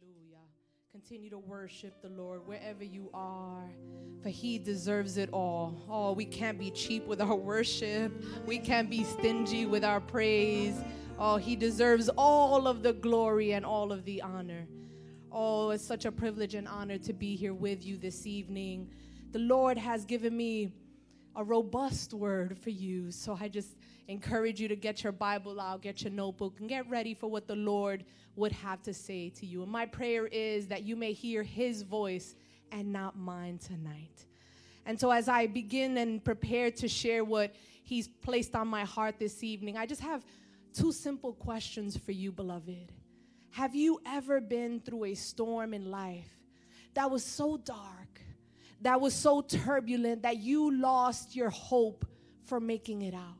Hallelujah. Continue to worship the Lord wherever you are, for He deserves it all. Oh, we can't be cheap with our worship, we can't be stingy with our praise. Oh, He deserves all of the glory and all of the honor. Oh, it's such a privilege and honor to be here with you this evening. The Lord has given me a robust word for you. So I just encourage you to get your Bible out, get your notebook, and get ready for what the Lord would have to say to you. And my prayer is that you may hear His voice and not mine tonight. And so, as I begin and prepare to share what He's placed on my heart this evening, I just have two simple questions for you, beloved. Have you ever been through a storm in life that was so dark, that was so turbulent that you lost your hope for making it out?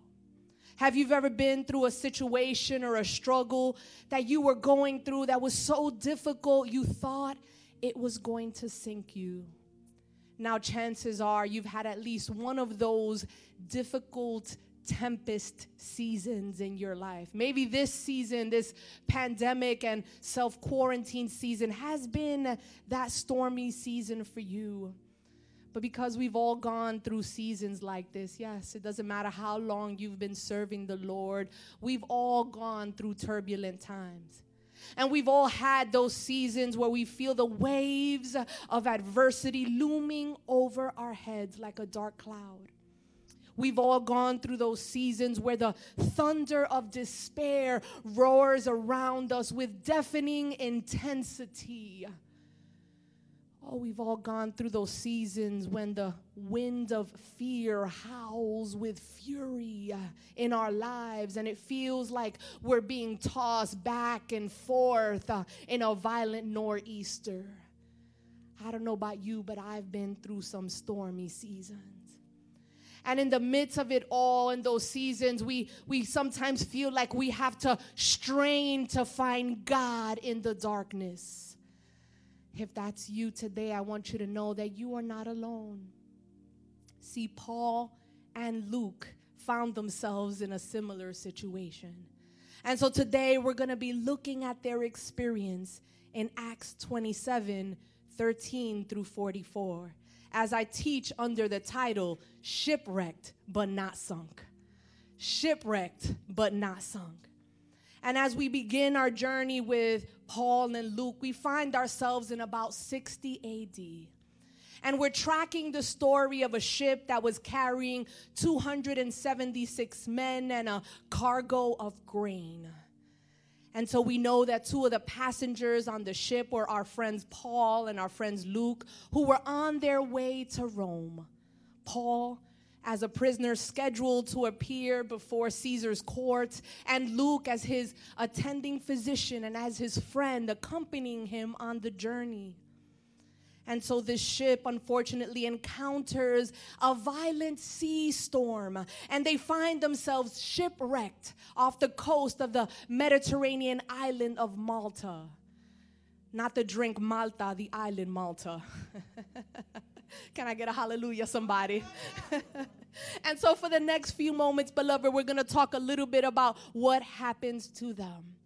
Have you ever been through a situation or a struggle that you were going through that was so difficult you thought it was going to sink you? Now, chances are you've had at least one of those difficult tempest seasons in your life. Maybe this season, this pandemic and self quarantine season, has been that stormy season for you. But because we've all gone through seasons like this, yes, it doesn't matter how long you've been serving the Lord, we've all gone through turbulent times. And we've all had those seasons where we feel the waves of adversity looming over our heads like a dark cloud. We've all gone through those seasons where the thunder of despair roars around us with deafening intensity. Oh, we've all gone through those seasons when the wind of fear howls with fury in our lives, and it feels like we're being tossed back and forth uh, in a violent nor'easter. I don't know about you, but I've been through some stormy seasons. And in the midst of it all, in those seasons, we, we sometimes feel like we have to strain to find God in the darkness. If that's you today, I want you to know that you are not alone. See, Paul and Luke found themselves in a similar situation. And so today we're going to be looking at their experience in Acts 27 13 through 44 as I teach under the title Shipwrecked but Not Sunk. Shipwrecked but Not Sunk. And as we begin our journey with Paul and Luke, we find ourselves in about 60 AD. And we're tracking the story of a ship that was carrying 276 men and a cargo of grain. And so we know that two of the passengers on the ship were our friends Paul and our friends Luke, who were on their way to Rome. Paul, as a prisoner scheduled to appear before Caesar's court, and Luke as his attending physician and as his friend accompanying him on the journey. And so this ship unfortunately encounters a violent sea storm and they find themselves shipwrecked off the coast of the Mediterranean island of Malta. Not the drink Malta, the island Malta. Can I get a hallelujah, somebody? and so, for the next few moments, beloved, we're going to talk a little bit about what happens to them.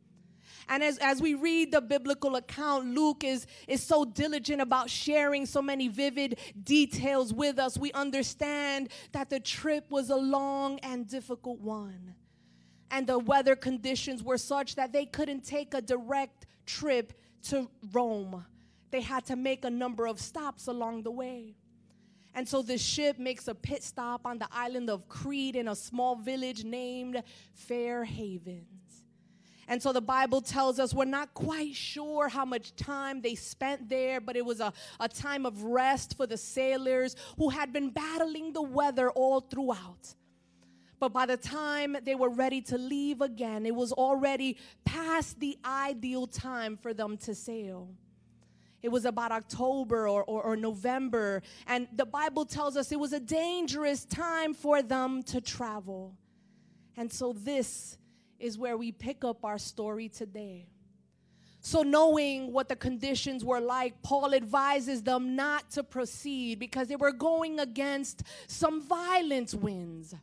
And as, as we read the biblical account, Luke is, is so diligent about sharing so many vivid details with us. We understand that the trip was a long and difficult one. And the weather conditions were such that they couldn't take a direct trip to Rome. They had to make a number of stops along the way. And so the ship makes a pit stop on the island of Crete in a small village named Fair Havens. And so the Bible tells us we're not quite sure how much time they spent there, but it was a, a time of rest for the sailors who had been battling the weather all throughout. But by the time they were ready to leave again, it was already past the ideal time for them to sail. It was about October or, or, or, November, and the Bible tells us it was a dangerous time for them to travel. And so, this is where we pick up our story today. So, knowing what the conditions were like, Paul advises them not to proceed because they were going against some violent winds.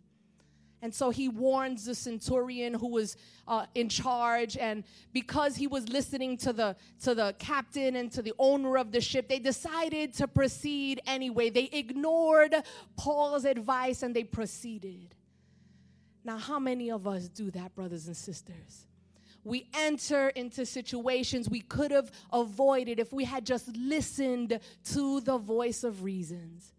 And so he warns the centurion who was uh, in charge, and because he was listening to the to the captain and to the owner of the ship, they decided to proceed anyway. They ignored Paul's advice and they proceeded. Now, how many of us do that, brothers and sisters? We enter into situations we could have avoided if we had just listened to the voice of reasons.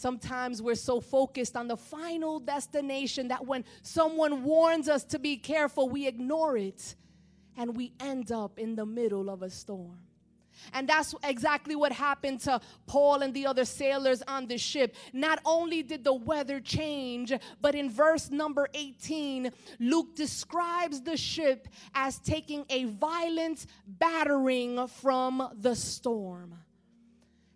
Sometimes we're so focused on the final destination that when someone warns us to be careful, we ignore it and we end up in the middle of a storm. And that's exactly what happened to Paul and the other sailors on the ship. Not only did the weather change, but in verse number 18, Luke describes the ship as taking a violent battering from the storm.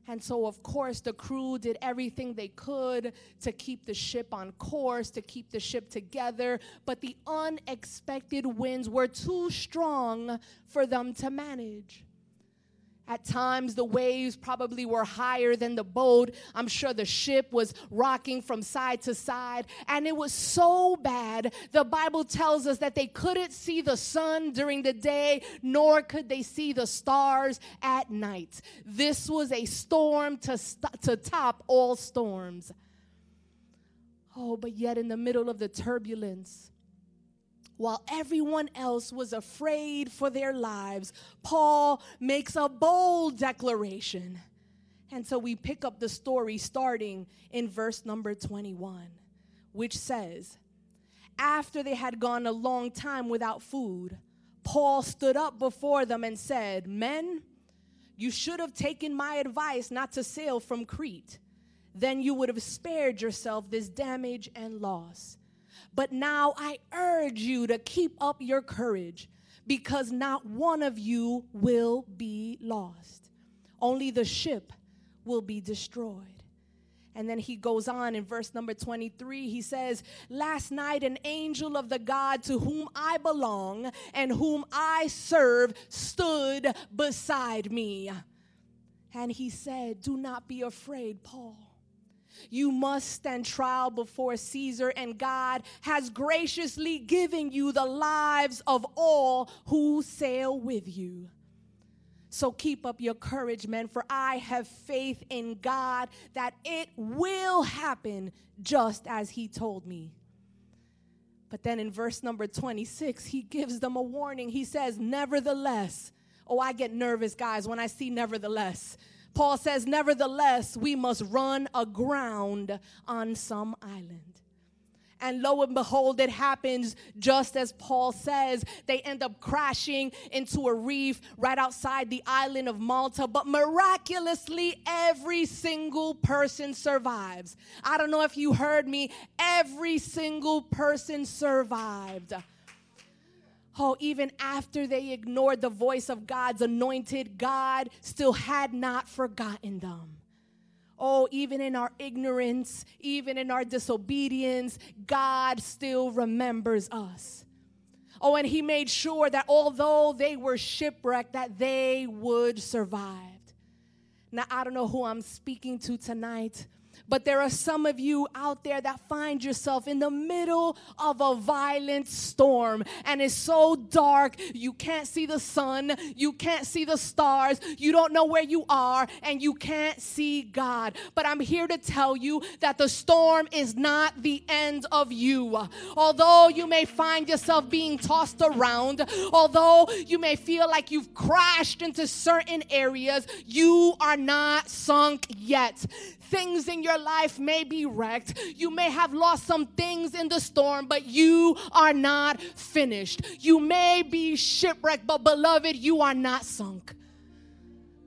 And so, of course, the crew did everything they could to keep the ship on course, to keep the ship together. But the unexpected winds were too strong for them to manage. At times, the waves probably were higher than the boat. I'm sure the ship was rocking from side to side. And it was so bad, the Bible tells us that they couldn't see the sun during the day, nor could they see the stars at night. This was a storm to, st- to top all storms. Oh, but yet in the middle of the turbulence, while everyone else was afraid for their lives, Paul makes a bold declaration. And so we pick up the story starting in verse number 21, which says, After they had gone a long time without food, Paul stood up before them and said, Men, you should have taken my advice not to sail from Crete. Then you would have spared yourself this damage and loss. But now I urge you to keep up your courage because not one of you will be lost. Only the ship will be destroyed. And then he goes on in verse number 23. He says, Last night, an angel of the God to whom I belong and whom I serve stood beside me. And he said, Do not be afraid, Paul. You must stand trial before Caesar, and God has graciously given you the lives of all who sail with you. So keep up your courage, men, for I have faith in God that it will happen just as He told me. But then in verse number 26, He gives them a warning. He says, Nevertheless, oh, I get nervous, guys, when I see nevertheless. Paul says, Nevertheless, we must run aground on some island. And lo and behold, it happens just as Paul says. They end up crashing into a reef right outside the island of Malta. But miraculously, every single person survives. I don't know if you heard me, every single person survived. Oh, even after they ignored the voice of God's anointed, God still had not forgotten them. Oh, even in our ignorance, even in our disobedience, God still remembers us. Oh, and He made sure that although they were shipwrecked, that they would survive. Now, I don't know who I'm speaking to tonight, but there are some of you out there that find yourself in the middle of a violent storm and it's so dark, you can't see the sun, you can't see the stars, you don't know where you are, and you can't see God. But I'm here to tell you that the storm is not the end of you. Although you may find yourself being tossed around, although you may feel like you've crashed into certain areas, you are not sunk yet. Things in your life may be wrecked. You may have lost some things in the storm, but you are not finished. You may be shipwrecked, but beloved, you are not sunk.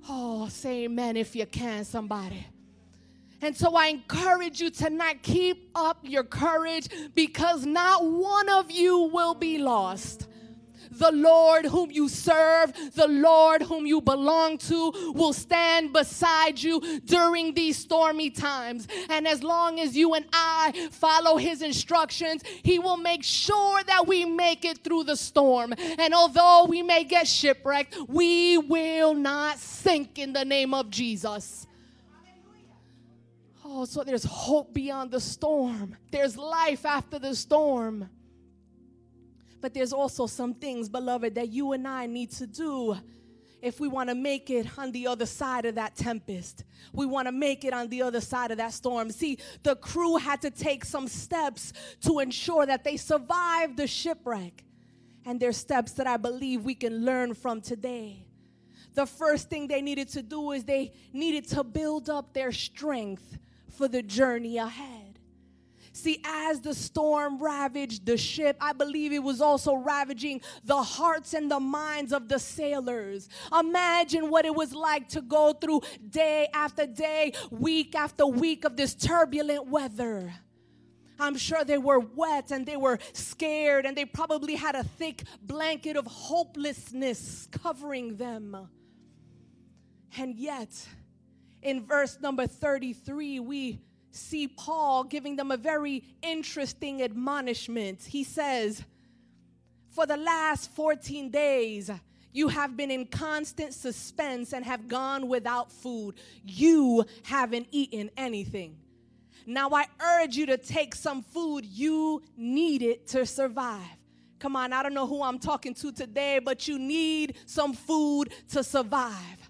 Oh, say amen if you can, somebody. And so I encourage you tonight keep up your courage because not one of you will be lost the Lord whom you serve, the Lord whom you belong to, will stand beside you during these stormy times. And as long as you and I follow his instructions, he will make sure that we make it through the storm. And although we may get shipwrecked, we will not sink in the name of Jesus. Oh, so there's hope beyond the storm. There's life after the storm. But there's also some things, beloved, that you and I need to do if we want to make it on the other side of that tempest. We want to make it on the other side of that storm. See, the crew had to take some steps to ensure that they survived the shipwreck. And there's steps that I believe we can learn from today. The first thing they needed to do is they needed to build up their strength for the journey ahead. See, as the storm ravaged the ship, I believe it was also ravaging the hearts and the minds of the sailors. Imagine what it was like to go through day after day, week after week of this turbulent weather. I'm sure they were wet and they were scared, and they probably had a thick blanket of hopelessness covering them. And yet, in verse number 33, we see Paul giving them a very interesting admonishment. He says, For the last 14 days, you have been in constant suspense and have gone without food. You haven't eaten anything. Now I urge you to take some food. You need it to survive. Come on, I don't know who I'm talking to today, but you need some food to survive.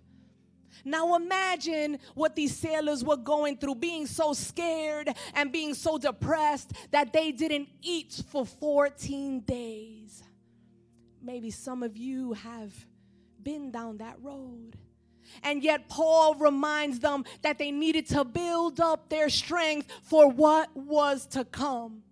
Now imagine what these sailors were going through, being so scared and being so depressed that they didn't eat for 14 days. Maybe some of you have been down that road. And yet, Paul reminds them that they needed to build up their strength for what was to come.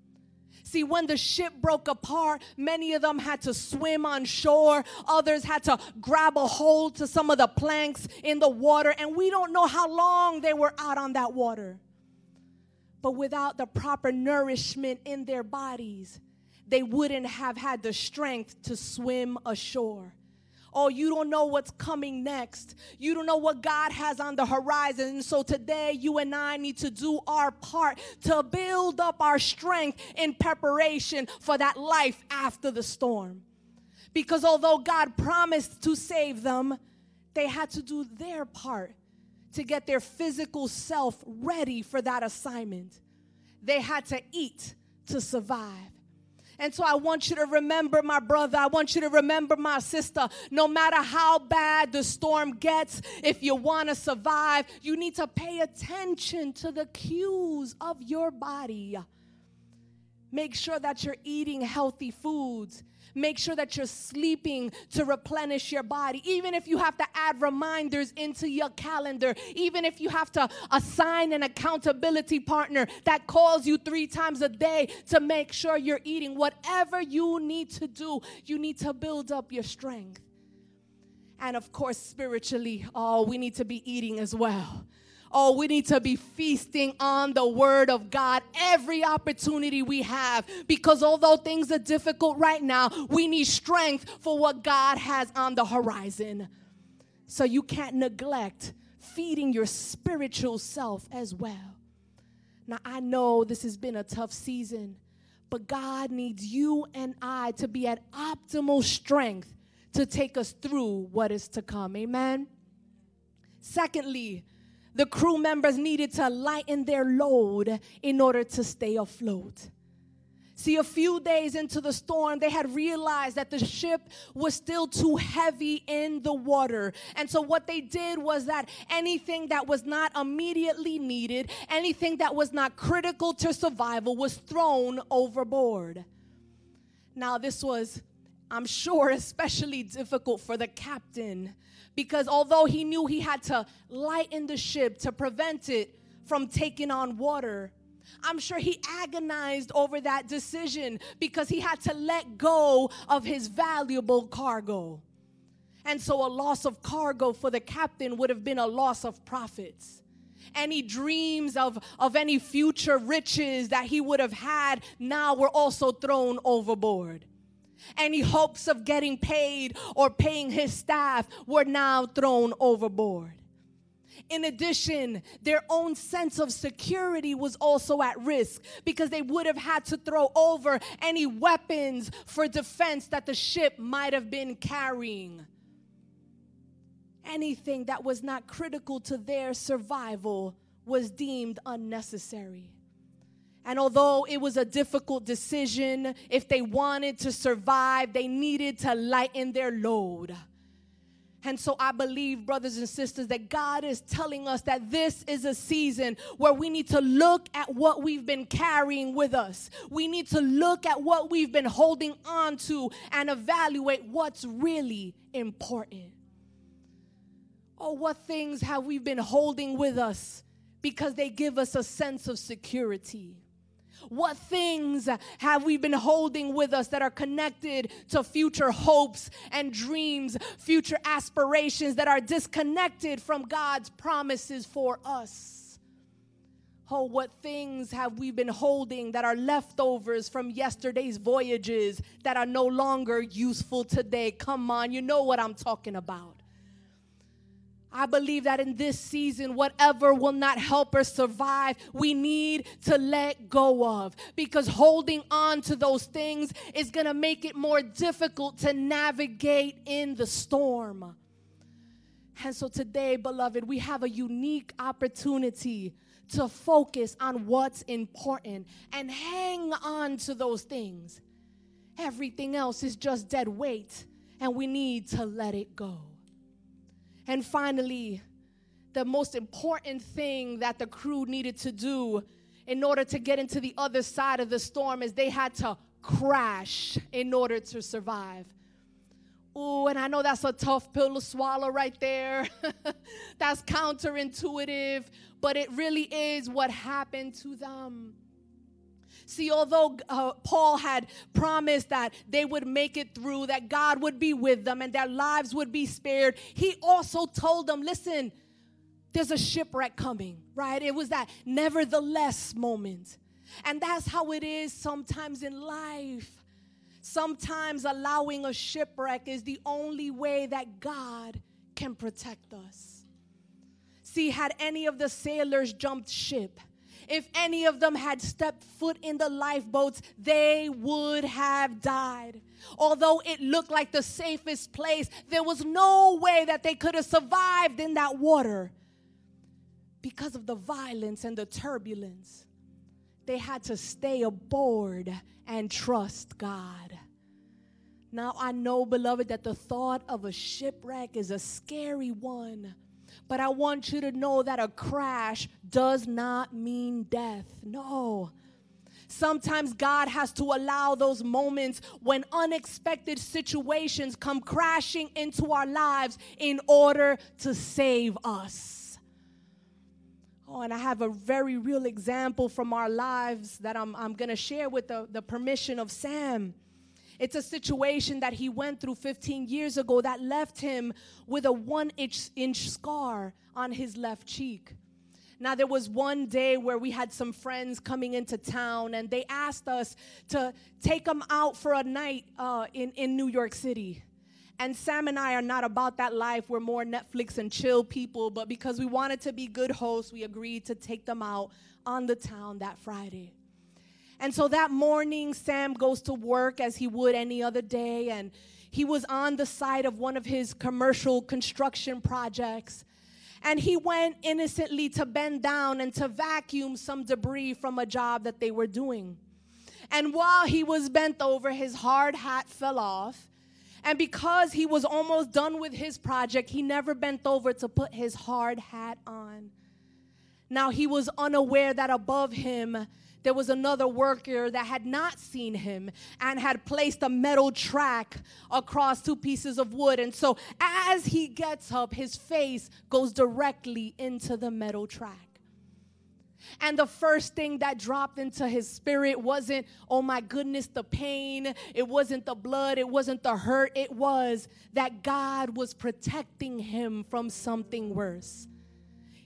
See, when the ship broke apart, many of them had to swim on shore. Others had to grab a hold to some of the planks in the water. And we don't know how long they were out on that water. But without the proper nourishment in their bodies, they wouldn't have had the strength to swim ashore. Oh, you don't know what's coming next. You don't know what God has on the horizon. And so today, you and I need to do our part to build up our strength in preparation for that life after the storm. Because although God promised to save them, they had to do their part to get their physical self ready for that assignment. They had to eat to survive. And so I want you to remember, my brother, I want you to remember, my sister, no matter how bad the storm gets, if you want to survive, you need to pay attention to the cues of your body. Make sure that you're eating healthy foods Make sure that you're sleeping to replenish your body. Even if you have to add reminders into your calendar, even if you have to assign an accountability partner that calls you three times a day to make sure you're eating, whatever you need to do, you need to build up your strength. And of course, spiritually, oh, we need to be eating as well. Oh, we need to be feasting on the Word of God every opportunity we have because although things are difficult right now, we need strength for what God has on the horizon. So you can't neglect feeding your spiritual self as well. Now, I know this has been a tough season, but God needs you and I to be at optimal strength to take us through what is to come. Amen. Secondly, the crew members needed to lighten their load in order to stay afloat. See, a few days into the storm, they had realized that the ship was still too heavy in the water. And so, what they did was that anything that was not immediately needed, anything that was not critical to survival, was thrown overboard. Now, this was, I'm sure, especially difficult for the captain because although he knew he had to lighten the ship to prevent it from taking on water, I'm sure he agonized over that decision because he had to let go of his valuable cargo. And so, a loss of cargo for the captain would have been a loss of profits. Any dreams of, of any future riches that he would have had now were also thrown overboard. Any hopes of getting paid or paying his staff were now thrown overboard. In addition, their own sense of security was also at risk because they would have had to throw over any weapons for defense that the ship might have been carrying. Anything that was not critical to their survival was deemed unnecessary. And although it was a difficult decision, if they wanted to survive, they needed to lighten their load. And so I believe, brothers and sisters, that God is telling us that this is a season where we need to look at what we've been carrying with us. We need to look at what we've been holding on to and evaluate what's really important. Oh, what things have we been holding with us because they give us a sense of security? What things have we been holding with us that are connected to future hopes and dreams, future aspirations that are disconnected from God's promises for us? Oh, what things have we been holding that are leftovers from yesterday's voyages that are no longer useful today? Come on, you know what I'm talking about. I believe that in this season, whatever will not help us survive, we need to let go of because holding on to those things is going to make it more difficult to navigate in the storm. And so today, beloved, we have a unique opportunity to focus on what's important and hang on to those things. Everything else is just dead weight, and we need to let it go. And finally, the most important thing that the crew needed to do in order to get into the other side of the storm is they had to crash in order to survive. Ooh, and I know that's a tough pill to swallow right there. that's counterintuitive, but it really is what happened to them. See, although uh, Paul had promised that they would make it through, that God would be with them and their lives would be spared, he also told them, listen, there's a shipwreck coming, right? It was that nevertheless moment. And that's how it is sometimes in life. Sometimes allowing a shipwreck is the only way that God can protect us. See, had any of the sailors jumped ship, if any of them had stepped foot in the lifeboats, they would have died. Although it looked like the safest place, there was no way that they could have survived in that water because of the violence and the turbulence. They had to stay aboard and trust God. Now, I know, beloved, that the thought of a shipwreck is a scary one. But I want you to know that a crash does not mean death. No. Sometimes God has to allow those moments when unexpected situations come crashing into our lives in order to save us. Oh, and I have a very real example from our lives that I'm, I'm going to share with the, the permission of Sam. It's a situation that he went through 15 years ago that left him with a one inch, inch scar on his left cheek. Now, there was one day where we had some friends coming into town, and they asked us to take them out for a night uh, in, in New York City. And Sam and I are not about that life. We're more Netflix and chill people, but because we wanted to be good hosts, we agreed to take them out on the town that Friday. And so that morning, Sam goes to work as he would any other day, and he was on the side of one of his commercial construction projects. And he went innocently to bend down and to vacuum some debris from a job that they were doing. And while he was bent over, his hard hat fell off. And because he was almost done with his project, he never bent over to put his hard hat on. Now he was unaware that above him, there was another worker that had not seen him and had placed a metal track across two pieces of wood. And so as he gets up, his face goes directly into the metal track. And the first thing that dropped into his spirit wasn't, oh my goodness, the pain. It wasn't the blood. It wasn't the hurt. It was that God was protecting him from something worse.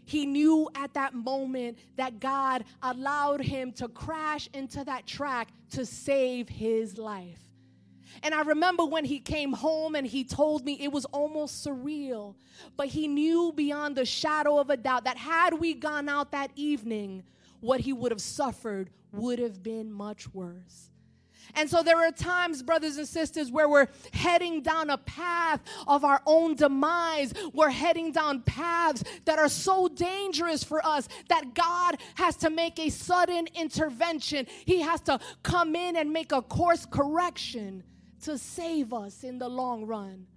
He knew at that moment that God allowed him to crash into that track to save his life. And I remember when he came home and he told me it was almost surreal, but he knew beyond the shadow of a doubt that had we gone out that evening, what he would have suffered would have been much worse. And so there are times, brothers and sisters, where we're heading down a path of our own demise. We're heading down paths that are so dangerous for us that God has to make a sudden intervention. He has to come in and make a course correction to save us in the long run.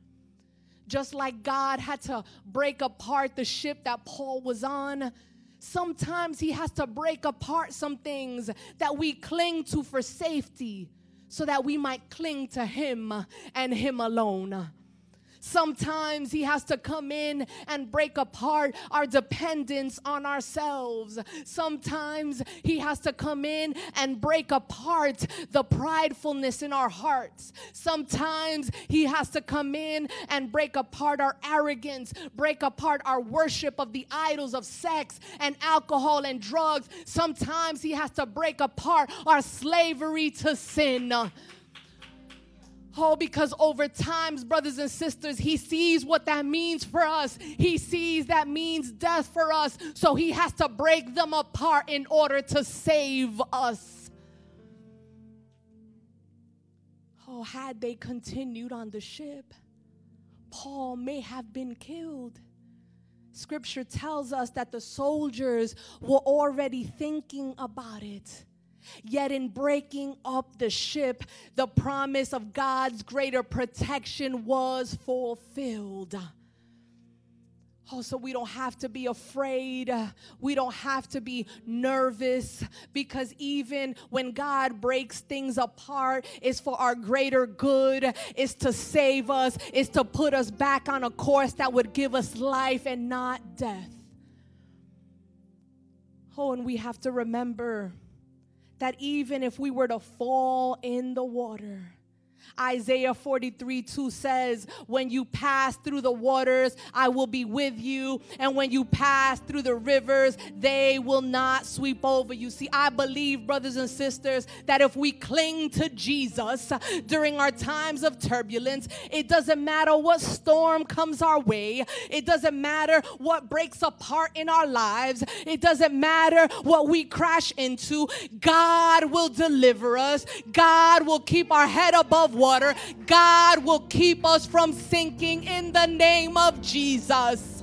Just like God had to break apart the ship that Paul was on sometimes he has to break apart some things that we cling to for safety so that we might cling to him and him alone. Sometimes He has to come in and break apart our dependence on ourselves. Sometimes He has to come in and break apart the pridefulness in our hearts. Sometimes He has to come in and break apart our arrogance, break apart our worship of the idols of sex and alcohol and drugs. Sometimes He has to break apart our slavery to sin. Oh, because over times, brothers and sisters, he sees what that means for us. He sees that means death for us. So he has to break them apart in order to save us. Oh, had they continued on the ship, Paul may have been killed. Scripture tells us that the soldiers were already thinking about it. Yet, in breaking up the ship, the promise of God's greater protection was fulfilled. Oh, so we don't have to be afraid. We don't have to be nervous because even when God breaks things apart, it's for our greater good, it's to save us, it's to put us back on a course that would give us life and not death. Oh, and we have to remember that even if we were to fall in the water, Isaiah 43 2 says, When you pass through the waters, I will be with you. And when you pass through the rivers, they will not sweep over you. See, I believe, brothers and sisters, that if we cling to Jesus during our times of turbulence, it doesn't matter what storm comes our way, it doesn't matter what breaks apart in our lives, it doesn't matter what we crash into. God will deliver us, God will keep our head above water, God will keep us from sinking in the name of Jesus.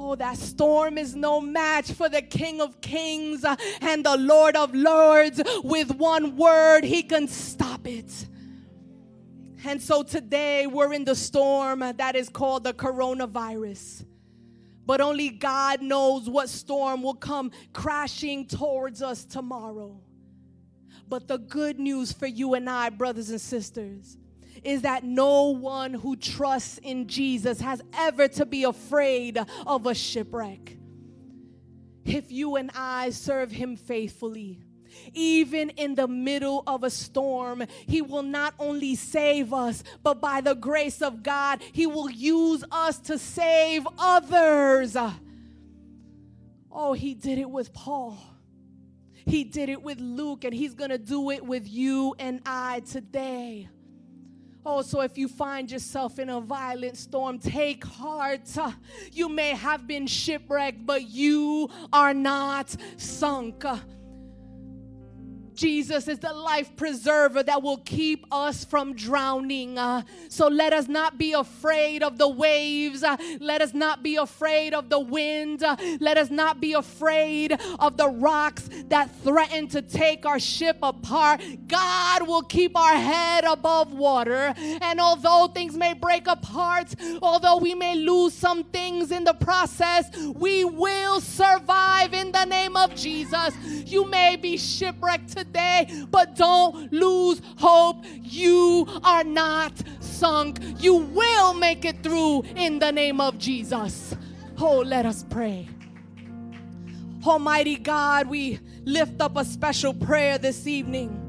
Oh, that storm is no match for the King of Kings and the Lord of Lords. With one word, He can stop it. And so today we're in the storm that is called the coronavirus. But only God knows what storm will come crashing towards us tomorrow. But the good news for you and I, brothers and sisters, is that no one who trusts in Jesus has ever to be afraid of a shipwreck. If you and I serve Him faithfully, even in the middle of a storm, He will not only save us, but by the grace of God, He will use us to save others. Oh, He did it with Paul. He did it with Luke, and He's going to do it with you and I today. Oh, so if you find yourself in a violent storm, take heart. You may have been shipwrecked, but you are not sunk. Jesus is the life preserver that will keep us from drowning. Uh, so let us not be afraid of the waves. Uh, let us not be afraid of the wind. Uh, let us not be afraid of the rocks that threaten to take our ship apart. God will keep our head above water. And although things may break apart, although we may lose some things in the process, we will survive in the name of Jesus. You may be shipwrecked today today, but don't lose hope. You are not sunk. You will make it through in the name of Jesus. Oh, let us pray. Almighty God, we lift up a special prayer this evening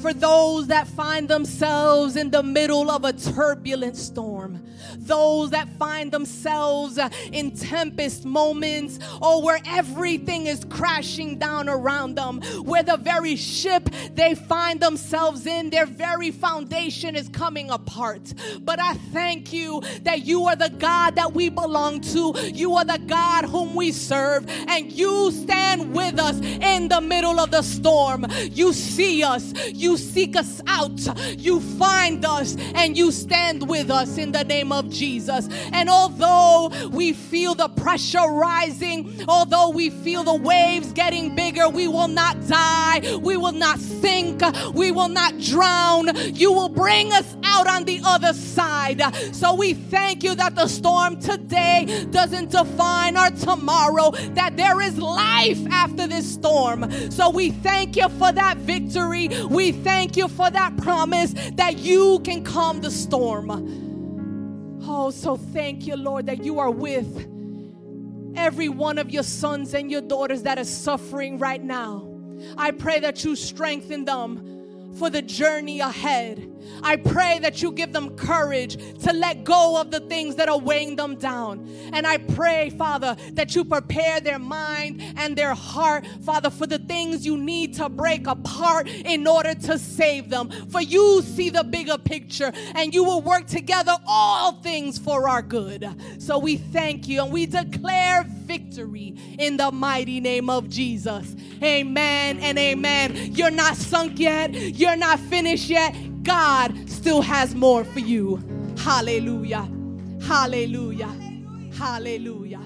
for those that find themselves in the middle of a turbulent storm, those that find themselves uh, in tempest moments or where everything is crashing down around them, where the very ship they find themselves in, their very foundation is coming apart. But I thank you that you are the God that we belong to, you are the God whom we serve, and you stand with us in the middle of the storm. You see us, you seek us out, you find us, and you stand with us in the name of Jesus. And although we feel the pressure rising, although we feel the waves getting bigger, we will not die, we will not sink, we will not drown. You will bring us out on the other side. So we thank you that the storm today doesn't define our tomorrow, that there is life after this storm. So we thank you for that victory. We thank you for that promise that you can calm the storm. Oh, so thank you, Lord, that you are with every one of your sons and your daughters that is suffering right now. I pray that you strengthen them for the journey ahead. I pray that you give them courage to let go of the things that are weighing them down. And I pray, Father, that you prepare their mind and their heart, Father, for the things you need to break apart in order to save them. For you see the bigger picture and you will work together all things for our good. So we thank you and we declare victory in the mighty name of Jesus. Amen and amen. You're not sunk yet, you're not finished yet. God still has more for you. Hallelujah. Hallelujah. Hallelujah.